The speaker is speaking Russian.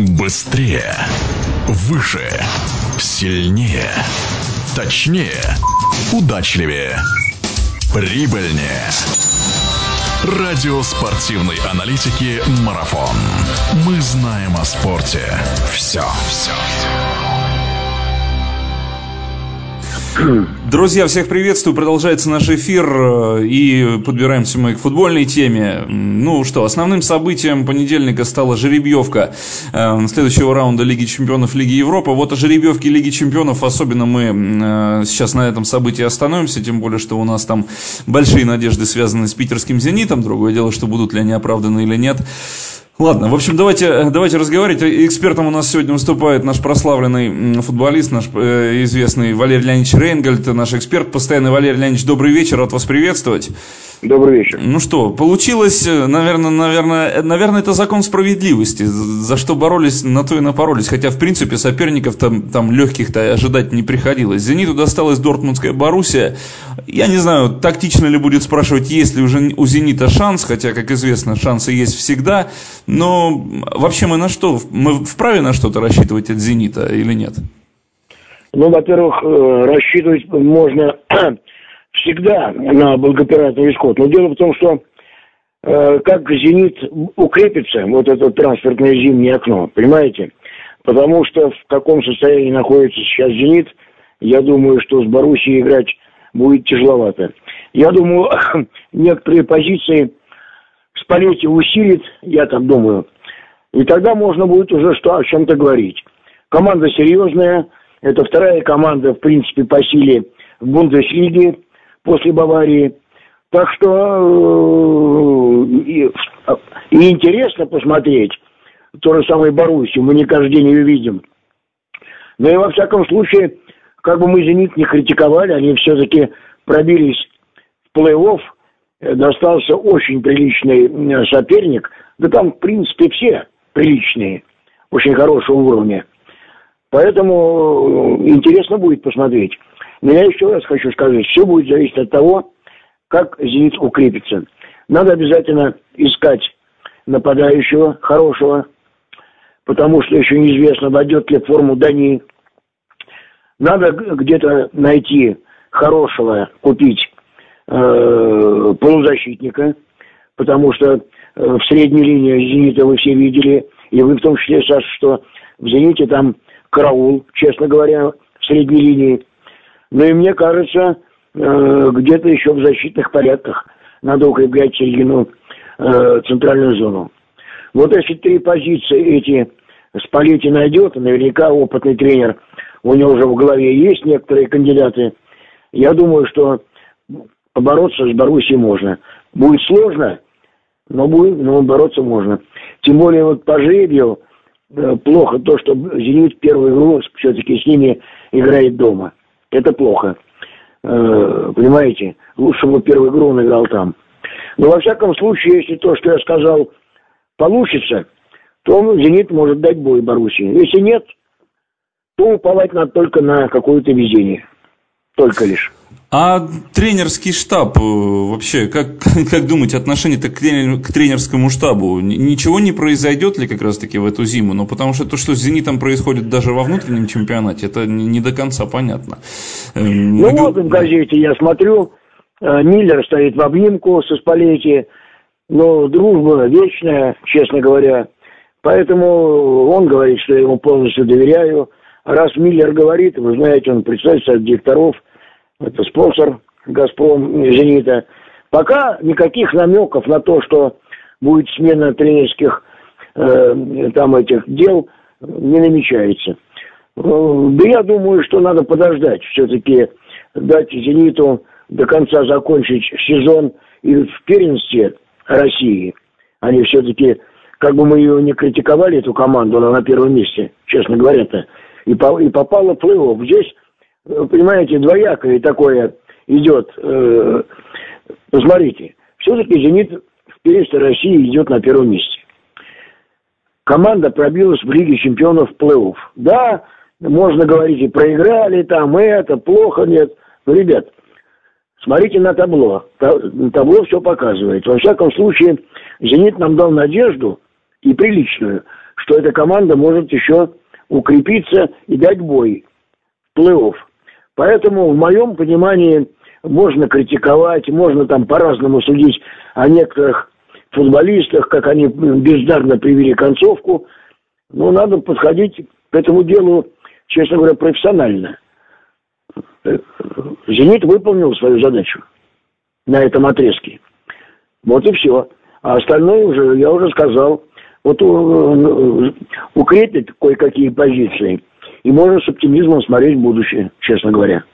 Быстрее. Выше. Сильнее. Точнее. Удачливее. Прибыльнее. Радио спортивной аналитики «Марафон». Мы знаем о спорте. Все. Все. Друзья, всех приветствую. Продолжается наш эфир э, и подбираемся мы к футбольной теме. Ну что, основным событием понедельника стала жеребьевка э, следующего раунда Лиги Чемпионов Лиги Европы. Вот о жеребьевке Лиги Чемпионов особенно мы э, сейчас на этом событии остановимся, тем более, что у нас там большие надежды связаны с питерским «Зенитом». Другое дело, что будут ли они оправданы или нет. Ладно, в общем, давайте, давайте разговаривать. Экспертом у нас сегодня выступает наш прославленный футболист, наш э, известный Валерий Леонидович Рейнгольд, наш эксперт постоянный. Валерий Леонидович, добрый вечер, рад вас приветствовать. Добрый вечер. Ну что, получилось, наверное, наверное, наверное, это закон справедливости. За что боролись, на то и напоролись. Хотя, в принципе, соперников там, там легких-то ожидать не приходилось. Зениту досталась Дортмундская Боруссия. Я не знаю, тактично ли будет спрашивать, есть ли уже у Зенита шанс, хотя, как известно, шансы есть всегда. Но вообще мы на что? Мы вправе на что-то рассчитывать от Зенита или нет? Ну, во-первых, э, рассчитывать можно всегда на благоприятный исход. Но дело в том, что э, как «Зенит» укрепится, вот это трансферное зимнее окно, понимаете? Потому что в каком состоянии находится сейчас «Зенит», я думаю, что с Боруссией играть будет тяжеловато. Я думаю, некоторые позиции Спалетти усилит, я так думаю. И тогда можно будет уже что о чем-то говорить. Команда серьезная, это вторая команда, в принципе, по силе в Бундеслиге после Баварии. Так что э, и, и интересно посмотреть то же самое Боруссию. Мы не каждый день ее видим. Но и во всяком случае, как бы мы «Зенит» не критиковали, они все-таки пробились в плей-офф. Достался очень приличный соперник. Да там, в принципе, все приличные, очень хорошего уровня. Поэтому э, интересно будет посмотреть. Но я еще раз хочу сказать, все будет зависеть от того, как «Зенит» укрепится. Надо обязательно искать нападающего хорошего, потому что еще неизвестно, войдет ли в форму Дани. Надо где-то найти хорошего, купить э, полузащитника, потому что э, в средней линии «Зенита» вы все видели, и вы в том числе, Саша, что в «Зените» там караул, честно говоря, в средней линии. Но и мне кажется, э, где-то еще в защитных порядках надо укреплять середину э, центральную зону. Вот если три позиции эти Спалетти найдет, наверняка опытный тренер, у него уже в голове есть некоторые кандидаты, я думаю, что побороться с Боруссией можно. Будет сложно, но, будет, но бороться можно. Тем более вот по жребию э, плохо то, что «Зенит» первую игру все-таки с ними играет дома. Это плохо. Э, понимаете? Лучше бы первую игру он играл там. Но во всяком случае, если то, что я сказал, получится, то «Зенит» может дать бой Боруссии. Если нет, то уповать надо только на какое-то везение. Только лишь. А тренерский штаб э, вообще, как, как думаете, отношение-то к, тренер, к тренерскому штабу? Ничего не произойдет ли как раз-таки в эту зиму? Ну, потому что то, что с «Зенитом» происходит даже во внутреннем чемпионате, это не до конца понятно. Эм, ну, вот в газете я смотрю, э, Миллер стоит в обнимку со Спалетти, но дружба вечная, честно говоря. Поэтому он говорит, что я ему полностью доверяю. Раз Миллер говорит, вы знаете, он представитель директоров – это спонсор «Газпром» «Зенита». Пока никаких намеков на то, что будет смена тренерских э, там этих дел, не намечается. Э, да я думаю, что надо подождать, все-таки дать «Зениту» до конца закончить сезон и в первенстве России. Они все-таки, как бы мы ее не критиковали, эту команду, она на первом месте, честно говоря-то, и, по, и попала в. Здесь понимаете, двоякое такое идет. Э, посмотрите, все-таки «Зенит» в первенстве России идет на первом месте. Команда пробилась в Лиге чемпионов плей-офф. Да, можно говорить, и проиграли там, это, плохо, нет. Но, ребят, смотрите на табло. Табло все показывает. Во всяком случае, «Зенит» нам дал надежду, и приличную, что эта команда может еще укрепиться и дать бой в плей-офф. Поэтому в моем понимании можно критиковать, можно там по-разному судить о некоторых футболистах, как они бездарно привели концовку. Но надо подходить к этому делу, честно говоря, профессионально. «Зенит» выполнил свою задачу на этом отрезке. Вот и все. А остальное уже, я уже сказал, вот укрепит кое-какие позиции, и можно с оптимизмом смотреть в будущее, честно говоря.